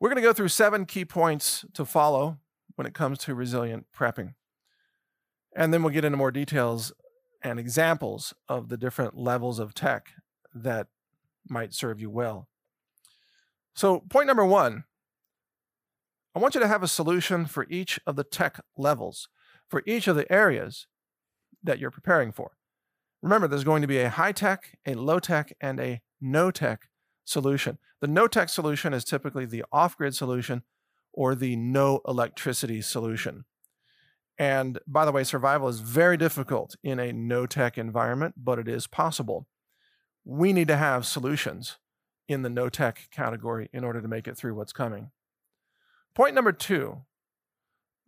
We're going to go through seven key points to follow when it comes to resilient prepping. And then we'll get into more details and examples of the different levels of tech that might serve you well. So, point number one I want you to have a solution for each of the tech levels, for each of the areas that you're preparing for. Remember, there's going to be a high tech, a low tech, and a no tech solution. The no tech solution is typically the off grid solution or the no electricity solution. And by the way, survival is very difficult in a no tech environment, but it is possible. We need to have solutions in the no tech category in order to make it through what's coming. Point number two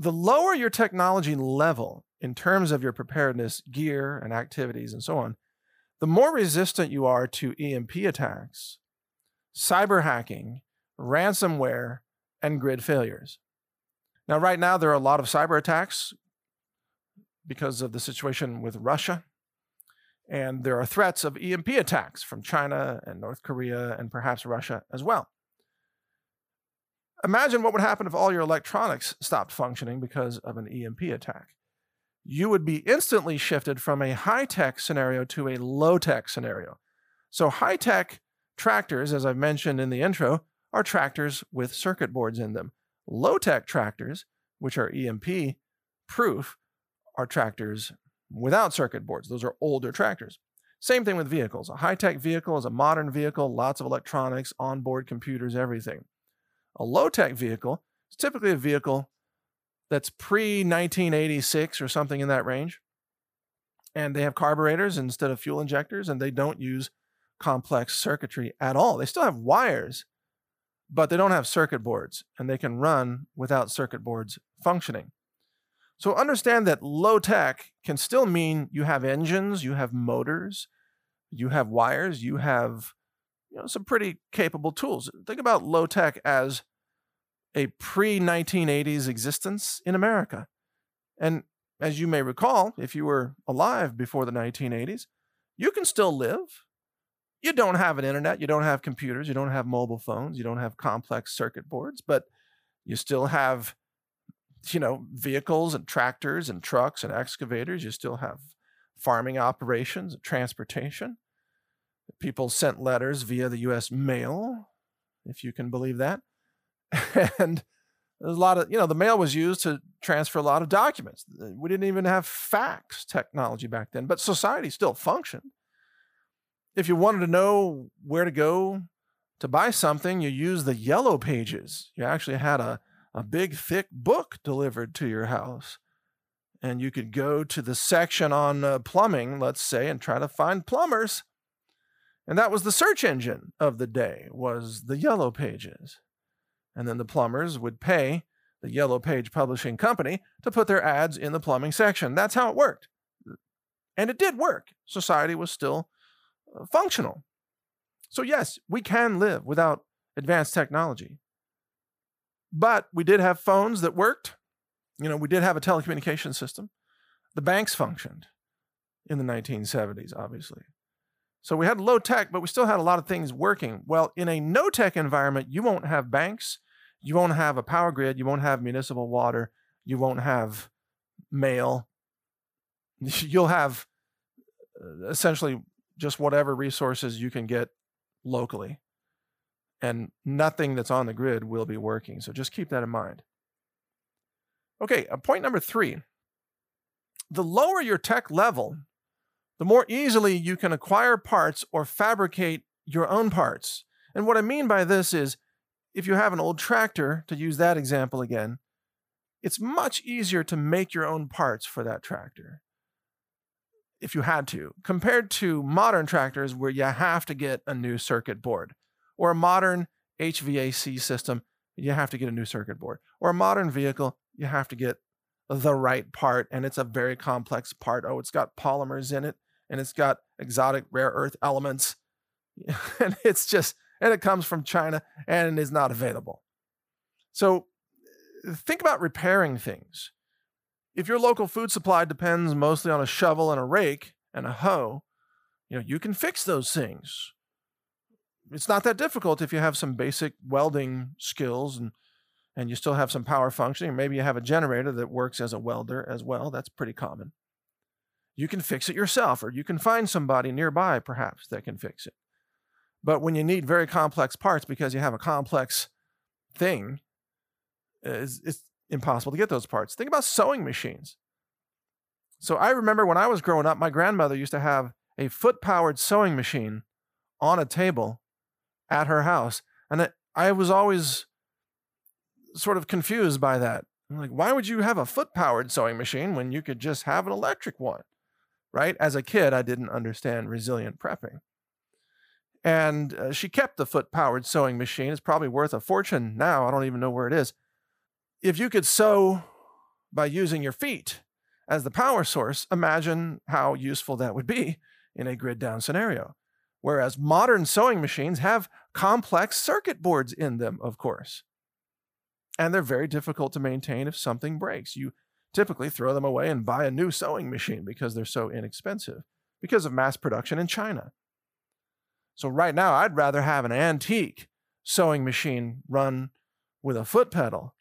the lower your technology level in terms of your preparedness, gear, and activities, and so on, the more resistant you are to EMP attacks, cyber hacking, ransomware, and grid failures. Now, right now, there are a lot of cyber attacks because of the situation with Russia. And there are threats of EMP attacks from China and North Korea and perhaps Russia as well. Imagine what would happen if all your electronics stopped functioning because of an EMP attack. You would be instantly shifted from a high tech scenario to a low tech scenario. So, high tech tractors, as I've mentioned in the intro, are tractors with circuit boards in them. Low tech tractors, which are EMP proof, are tractors without circuit boards. Those are older tractors. Same thing with vehicles. A high tech vehicle is a modern vehicle, lots of electronics, onboard computers, everything. A low tech vehicle is typically a vehicle that's pre 1986 or something in that range. And they have carburetors instead of fuel injectors, and they don't use complex circuitry at all. They still have wires, but they don't have circuit boards and they can run without circuit boards functioning. So understand that low tech can still mean you have engines, you have motors, you have wires, you have you know some pretty capable tools. Think about low tech as a pre-1980s existence in America. And as you may recall, if you were alive before the 1980s, you can still live you don't have an internet, you don't have computers, you don't have mobile phones, you don't have complex circuit boards, but you still have you know vehicles and tractors and trucks and excavators, you still have farming operations, and transportation. People sent letters via the US mail, if you can believe that. and there's a lot of, you know, the mail was used to transfer a lot of documents. We didn't even have fax technology back then, but society still functioned if you wanted to know where to go to buy something, you used the yellow pages. You actually had a, a big, thick book delivered to your house. And you could go to the section on uh, plumbing, let's say, and try to find plumbers. And that was the search engine of the day, was the yellow pages. And then the plumbers would pay the yellow page publishing company to put their ads in the plumbing section. That's how it worked. And it did work. Society was still functional. So, yes, we can live without advanced technology. But we did have phones that worked. You know, we did have a telecommunication system. The banks functioned in the 1970s, obviously. So we had low tech, but we still had a lot of things working. Well, in a no tech environment, you won't have banks, you won't have a power grid, you won't have municipal water, you won't have mail. You'll have uh, essentially just whatever resources you can get locally. And nothing that's on the grid will be working. So just keep that in mind. Okay, uh, point number three the lower your tech level, the more easily you can acquire parts or fabricate your own parts. And what I mean by this is if you have an old tractor, to use that example again, it's much easier to make your own parts for that tractor if you had to, compared to modern tractors where you have to get a new circuit board, or a modern HVAC system, you have to get a new circuit board, or a modern vehicle, you have to get the right part, and it's a very complex part. Oh, it's got polymers in it, and it's got exotic rare earth elements, and it's just, and it comes from China and is not available. So think about repairing things. If your local food supply depends mostly on a shovel and a rake and a hoe, you know, you can fix those things. it's not that difficult if you have some basic welding skills and and you still have some power functioning. Maybe you have a generator that works as a welder as well. That's pretty common. You can fix it yourself, or you can find somebody nearby perhaps that can fix it. But when you need very complex parts because you have a complex thing, it's, it's impossible to get those parts. Think about sewing machines. So I remember when I was growing up, my grandmother used to have a foot powered sewing machine on a table at her house. And I was always sort of confused by that. I'm like, why would you have a foot powered sewing machine when you could just have an electric one? Right? As a kid, I didn't understand resilient prepping. And uh, she kept the foot powered sewing machine. It's probably worth a fortune now. I don't even know where it is. If you could sew by using your feet as the power source, imagine how useful that would be in a grid down scenario. Whereas modern sewing machines have complex circuit boards in them, of course. And they're very difficult to maintain if something breaks. You typically throw them away and buy a new sewing machine because they're so inexpensive because of mass production in China. So, right now, I'd rather have an antique sewing machine run with a foot pedal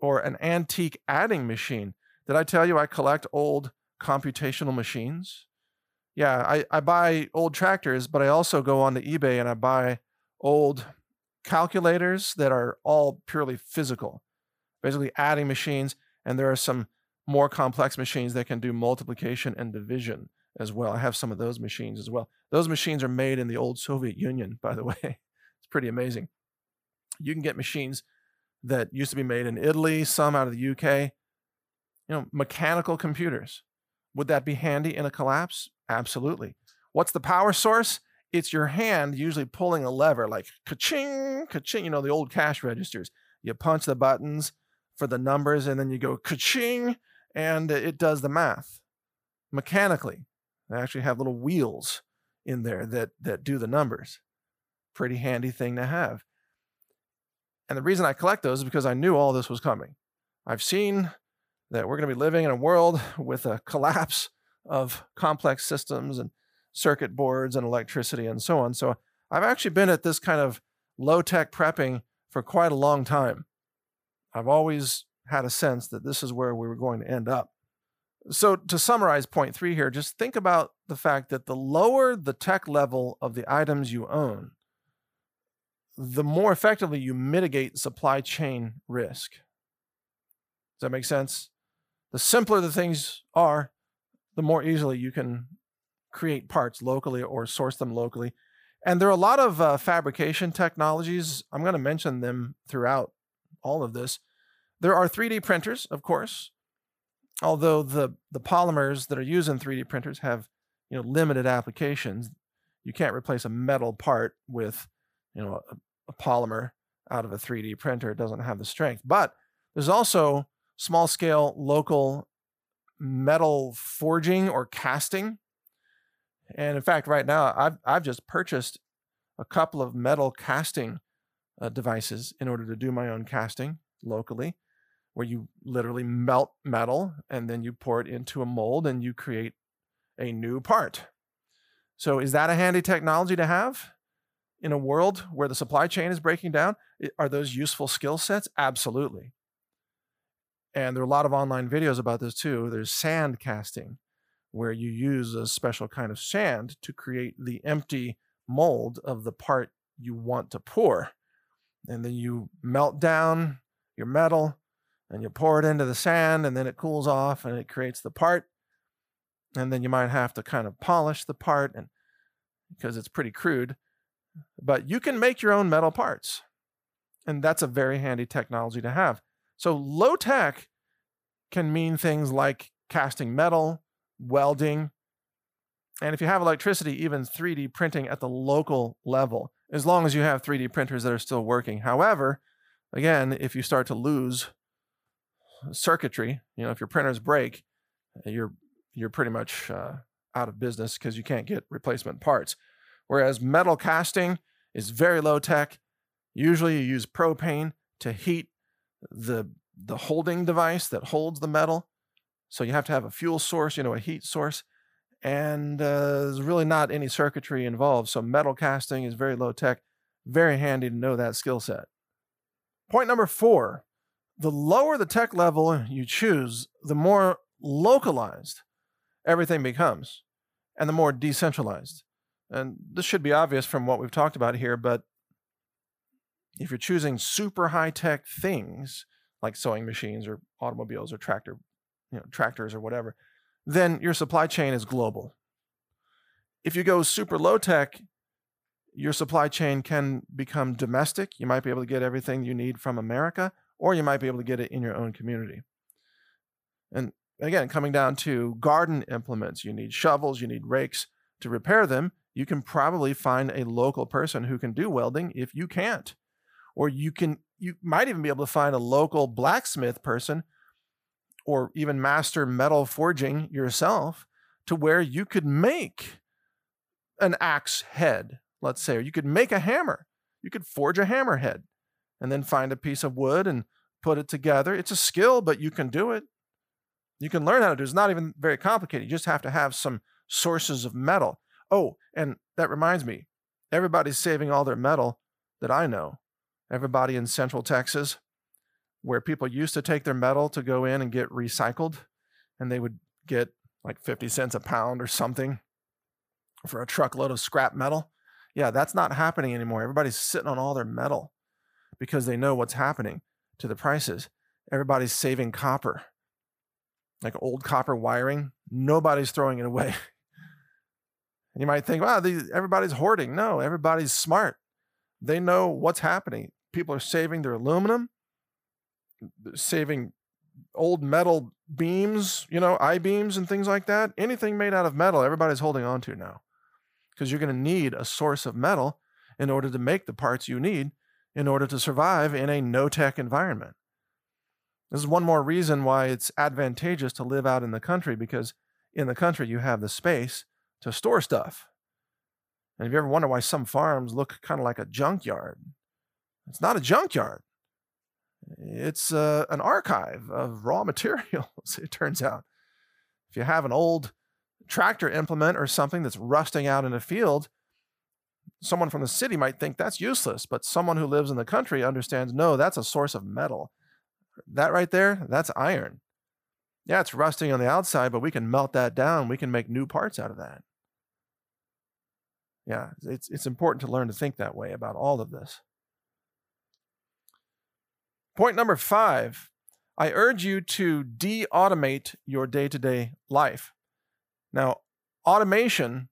or an antique adding machine. Did I tell you I collect old computational machines? yeah, I, I buy old tractors, but I also go on to eBay and I buy old calculators that are all purely physical, basically adding machines. And there are some more complex machines that can do multiplication and division as well. I have some of those machines as well. Those machines are made in the old Soviet Union, by the way. it's pretty amazing. You can get machines that used to be made in Italy, some out of the UK. You know, mechanical computers. Would that be handy in a collapse? Absolutely. What's the power source? It's your hand usually pulling a lever like ka-ching, ka-ching, you know, the old cash registers. You punch the buttons for the numbers and then you go ka-ching and it does the math mechanically. They actually have little wheels in there that that do the numbers. Pretty handy thing to have. And the reason I collect those is because I knew all this was coming. I've seen that we're going to be living in a world with a collapse of complex systems and circuit boards and electricity and so on. So I've actually been at this kind of low tech prepping for quite a long time. I've always had a sense that this is where we were going to end up. So, to summarize point three here, just think about the fact that the lower the tech level of the items you own, the more effectively you mitigate supply chain risk. Does that make sense? The simpler the things are, the more easily you can create parts locally or source them locally. And there are a lot of uh, fabrication technologies. I'm going to mention them throughout all of this. There are 3D printers, of course, although the, the polymers that are used in 3D printers have you know limited applications. You can't replace a metal part with you know a, a polymer out of a 3D printer. It doesn't have the strength. But there's also small scale local metal forging or casting. And in fact, right now, I've, I've just purchased a couple of metal casting uh, devices in order to do my own casting locally, where you literally melt metal and then you pour it into a mold and you create a new part. So, is that a handy technology to have in a world where the supply chain is breaking down? Are those useful skill sets? Absolutely. And there are a lot of online videos about this too. There's sand casting, where you use a special kind of sand to create the empty mold of the part you want to pour. And then you melt down your metal and you pour it into the sand, and then it cools off and it creates the part. And then you might have to kind of polish the part and because it's pretty crude. But you can make your own metal parts. And that's a very handy technology to have. So low tech can mean things like casting metal, welding, and if you have electricity, even 3D printing at the local level, as long as you have 3D printers that are still working. However, again, if you start to lose circuitry, you know, if your printers break, you're you're pretty much uh, out of business because you can't get replacement parts. Whereas metal casting is very low tech. Usually, you use propane to heat the the holding device that holds the metal. So you have to have a fuel source, you know, a heat source, and uh, there's really not any circuitry involved. So metal casting is very low tech. Very handy to know that skill set. Point number four the lower the tech level you choose, the more localized everything becomes and the more decentralized. And this should be obvious from what we've talked about here, but if you're choosing super high tech things like sewing machines or automobiles or tractor, you know, tractors or whatever, then your supply chain is global. If you go super low tech, your supply chain can become domestic. You might be able to get everything you need from America, or you might be able to get it in your own community. And again, coming down to garden implements, you need shovels, you need rakes to repair them. You can probably find a local person who can do welding if you can't. Or you can you might even be able to find a local blacksmith person or even master metal forging yourself to where you could make an axe head, let's say, or you could make a hammer. You could forge a hammer head and then find a piece of wood and put it together. It's a skill, but you can do it. You can learn how to do it. It's not even very complicated. You just have to have some sources of metal. Oh, and that reminds me, everybody's saving all their metal that I know. Everybody in Central Texas, where people used to take their metal to go in and get recycled, and they would get like 50 cents a pound or something for a truckload of scrap metal. Yeah, that's not happening anymore. Everybody's sitting on all their metal because they know what's happening to the prices. Everybody's saving copper, like old copper wiring. Nobody's throwing it away. You might think, wow, these, everybody's hoarding. No, everybody's smart. They know what's happening. People are saving their aluminum saving old metal beams, you know, I beams and things like that. Anything made out of metal, everybody's holding on to now. Because you're going to need a source of metal in order to make the parts you need in order to survive in a no tech environment. This is one more reason why it's advantageous to live out in the country because in the country you have the space to store stuff. And if you ever wonder why some farms look kind of like a junkyard, it's not a junkyard. It's uh, an archive of raw materials, it turns out. If you have an old tractor implement or something that's rusting out in a field, someone from the city might think that's useless, but someone who lives in the country understands no, that's a source of metal. That right there, that's iron. Yeah, it's rusting on the outside, but we can melt that down. We can make new parts out of that. Yeah, it's, it's important to learn to think that way about all of this. Point number five I urge you to de automate your day to day life. Now, automation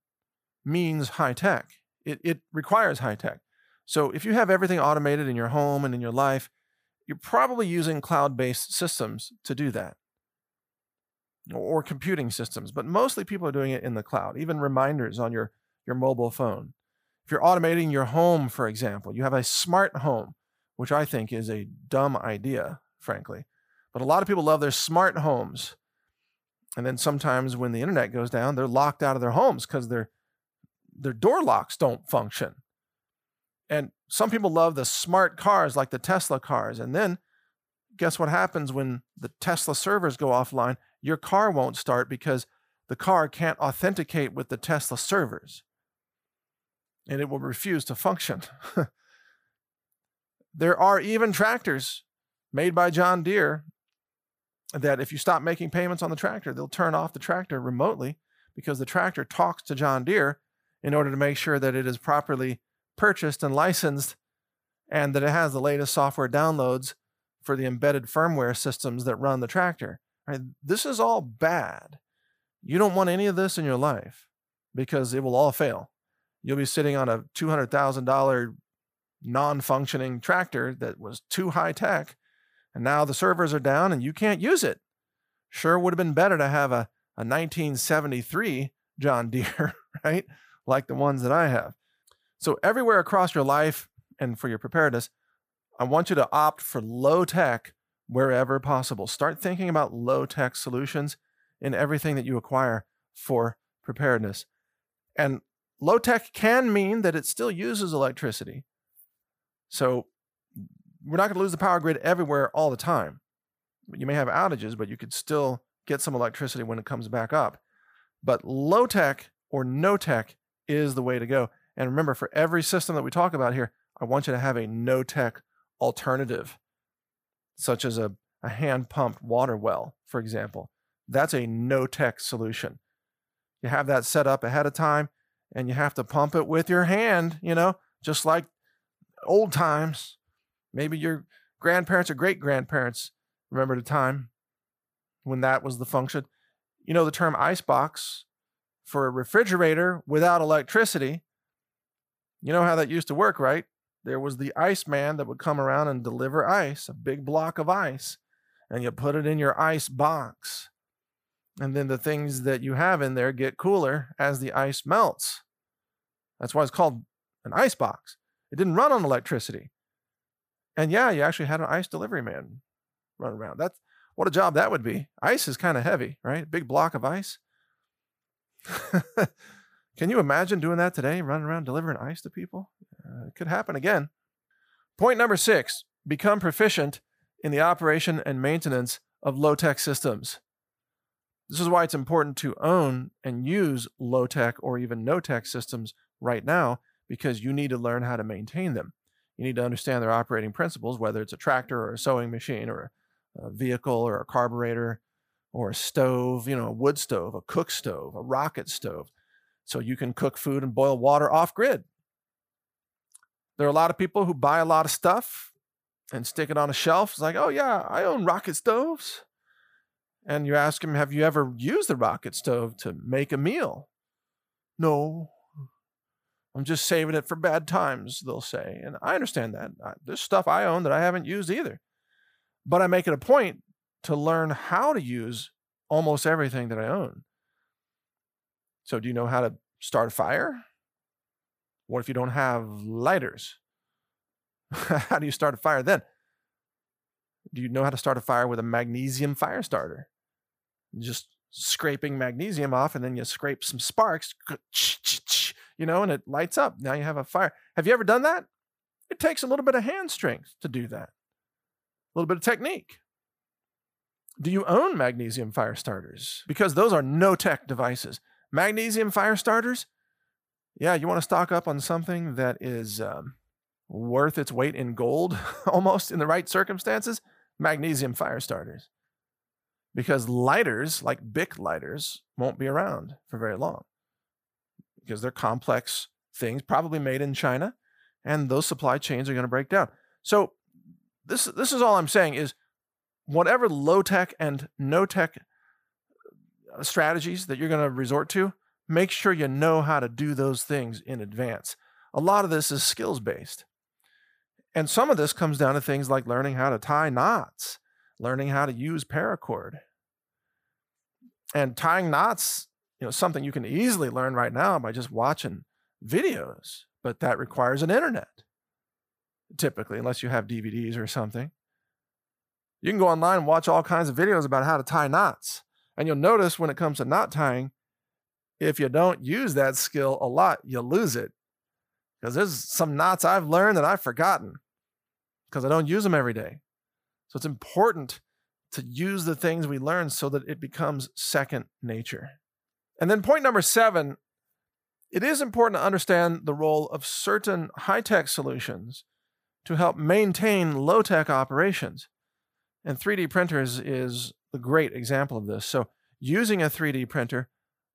means high tech, it, it requires high tech. So, if you have everything automated in your home and in your life, you're probably using cloud based systems to do that or computing systems, but mostly people are doing it in the cloud, even reminders on your, your mobile phone. If you're automating your home, for example, you have a smart home which I think is a dumb idea, frankly. But a lot of people love their smart homes. And then sometimes when the internet goes down, they're locked out of their homes because their their door locks don't function. And some people love the smart cars like the Tesla cars. And then guess what happens when the Tesla servers go offline? Your car won't start because the car can't authenticate with the Tesla servers. And it will refuse to function. There are even tractors made by John Deere that if you stop making payments on the tractor, they'll turn off the tractor remotely because the tractor talks to John Deere in order to make sure that it is properly purchased and licensed and that it has the latest software downloads for the embedded firmware systems that run the tractor. Right? This is all bad. You don't want any of this in your life because it will all fail. You'll be sitting on a $200,000 non functioning tractor that was too high tech. And now the servers are down and you can't use it. Sure would have been better to have a, a 1973 John Deere, right? Like the ones that I have. So, everywhere across your life and for your preparedness, I want you to opt for low tech wherever possible. Start thinking about low tech solutions in everything that you acquire for preparedness. And low tech can mean that it still uses electricity. So we're not going to lose the power grid everywhere all the time. You may have outages, but you could still get some electricity when it comes back up. But low tech or no tech is the way to go. And remember, for every system that we talk about here, I want you to have a no tech alternative, such as a, a hand pumped water well, for example. That's a no tech solution. You have that set up ahead of time and you have to pump it with your hand, you know, just like old times. Maybe your grandparents or great grandparents remember the time when that was the function. You know, the term ice box for a refrigerator without electricity. You know how that used to work, right? There was the ice man that would come around and deliver ice, a big block of ice, and you put it in your ice box. And then the things that you have in there get cooler as the ice melts. That's why it's called an ice box. It didn't run on electricity. And yeah, you actually had an ice delivery man run around. That's what a job that would be. Ice is kind of heavy, right? Big block of ice. Can you imagine doing that today, running around delivering ice to people? Uh, it could happen again. Point number six become proficient in the operation and maintenance of low tech systems. This is why it's important to own and use low tech or even no tech systems right now because you need to learn how to maintain them. You need to understand their operating principles, whether it's a tractor or a sewing machine or a vehicle or a carburetor or a stove, you know, a wood stove, a cook stove, a rocket stove. So you can cook food and boil water off grid. There are a lot of people who buy a lot of stuff and stick it on a shelf. It's like, oh, yeah, I own rocket stoves. And you ask them, have you ever used the rocket stove to make a meal? No, I'm just saving it for bad times, they'll say. And I understand that. There's stuff I own that I haven't used either. But I make it a point to learn how to use almost everything that I own. So, do you know how to start a fire? What if you don't have lighters? how do you start a fire then? Do you know how to start a fire with a magnesium fire starter? Just scraping magnesium off, and then you scrape some sparks you know, and it lights up. Now you have a fire. Have you ever done that? It takes a little bit of hand strength to do that, a little bit of technique. Do you own magnesium fire starters? Because those are no tech devices. Magnesium fire starters, yeah, you want to stock up on something that is um, worth its weight in gold almost in the right circumstances? Magnesium fire starters. Because lighters, like Bic lighters, won't be around for very long because they're complex things, probably made in China, and those supply chains are going to break down. So this this is all I'm saying is whatever low tech and no tech uh, strategies that you're going to resort to, make sure you know how to do those things in advance. A lot of this is skills based. And some of this comes down to things like learning how to tie knots, learning how to use paracord. And tying knots you know something you can easily learn right now by just watching videos but that requires an internet typically unless you have dvds or something. You can go online and watch all kinds of videos about how to tie knots and you'll notice when it comes to knot tying if you don't use that skill a lot you lose it. Because there's some knots i've learned that i've forgotten because i don't use them every day so it's important to use the things we learn so that it becomes second nature and then point number seven it is important to understand the role of certain high tech solutions to help maintain low tech operations. And 3D printers is a great example of this. So, using a 3D printer,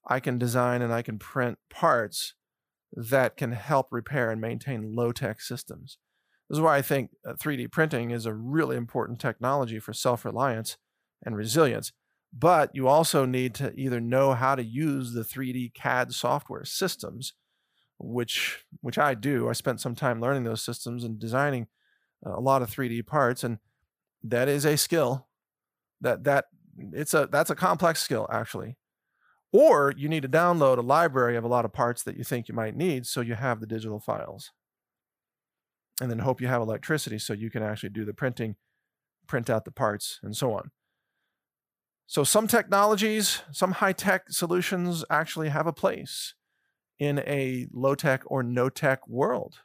I can design and I can print parts that can help repair and maintain low tech systems. This is why I think 3D uh, printing is a really important technology for self reliance and resilience but you also need to either know how to use the 3D CAD software systems, which which I do. I spent some time learning those systems and designing a lot of 3D parts, and that is a skill. That that it's a that's a complex skill actually. Or you need to download a library of a lot of parts that you think you might need, so you have the digital files, and then hope you have electricity so you can actually do the printing, print out the parts, and so on. So, some technologies, some high tech solutions actually have a place in a low tech or no tech world.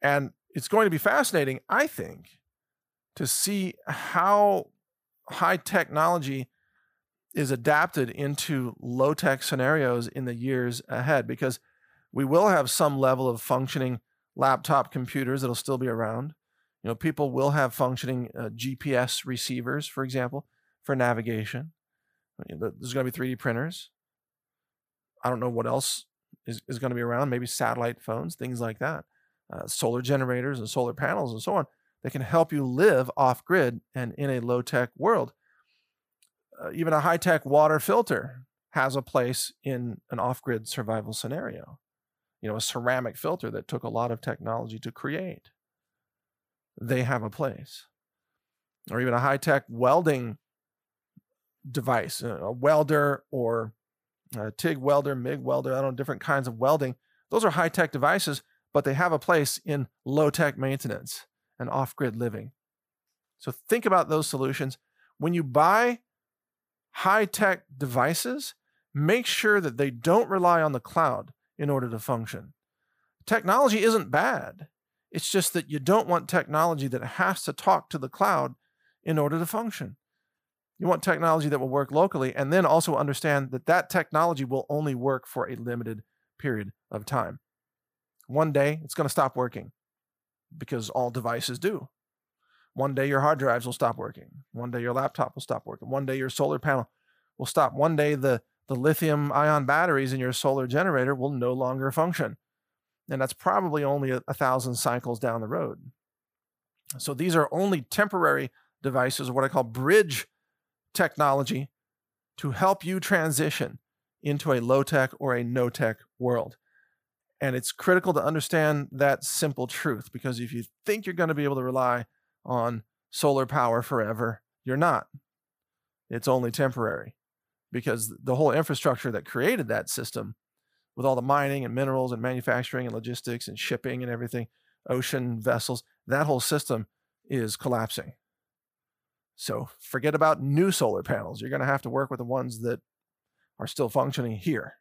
And it's going to be fascinating, I think, to see how high technology is adapted into low tech scenarios in the years ahead because we will have some level of functioning laptop computers that'll still be around. You know, people will have functioning uh, GPS receivers, for example, for navigation. There's going to be 3D printers. I don't know what else is, is going to be around. Maybe satellite phones, things like that. Uh, solar generators and solar panels and so on that can help you live off grid and in a low tech world. Uh, even a high tech water filter has a place in an off grid survival scenario. You know, a ceramic filter that took a lot of technology to create. They have a place. Or even a high tech welding device, uh, a welder or a TIG welder, MIG welder, I don't know, different kinds of welding. Those are high tech devices, but they have a place in low tech maintenance and off grid living. So think about those solutions. When you buy high tech devices, make sure that they don't rely on the cloud in order to function. Technology isn't bad. It's just that you don't want technology that has to talk to the cloud in order to function. You want technology that will work locally and then also understand that that technology will only work for a limited period of time. One day it's going to stop working because all devices do. One day your hard drives will stop working. One day your laptop will stop working. One day your solar panel will stop. One day the, the lithium ion batteries in your solar generator will no longer function. And that's probably only a, a thousand cycles down the road. So these are only temporary devices, what I call bridge technology to help you transition into a low tech or a no tech world. And it's critical to understand that simple truth because if you think you're going to be able to rely on solar power forever, you're not. It's only temporary because the whole infrastructure that created that system, with all the mining and minerals and manufacturing and logistics and shipping and everything, ocean vessels, that whole system is collapsing. So forget about new solar panels. You're going to have to work with the ones that are still functioning here.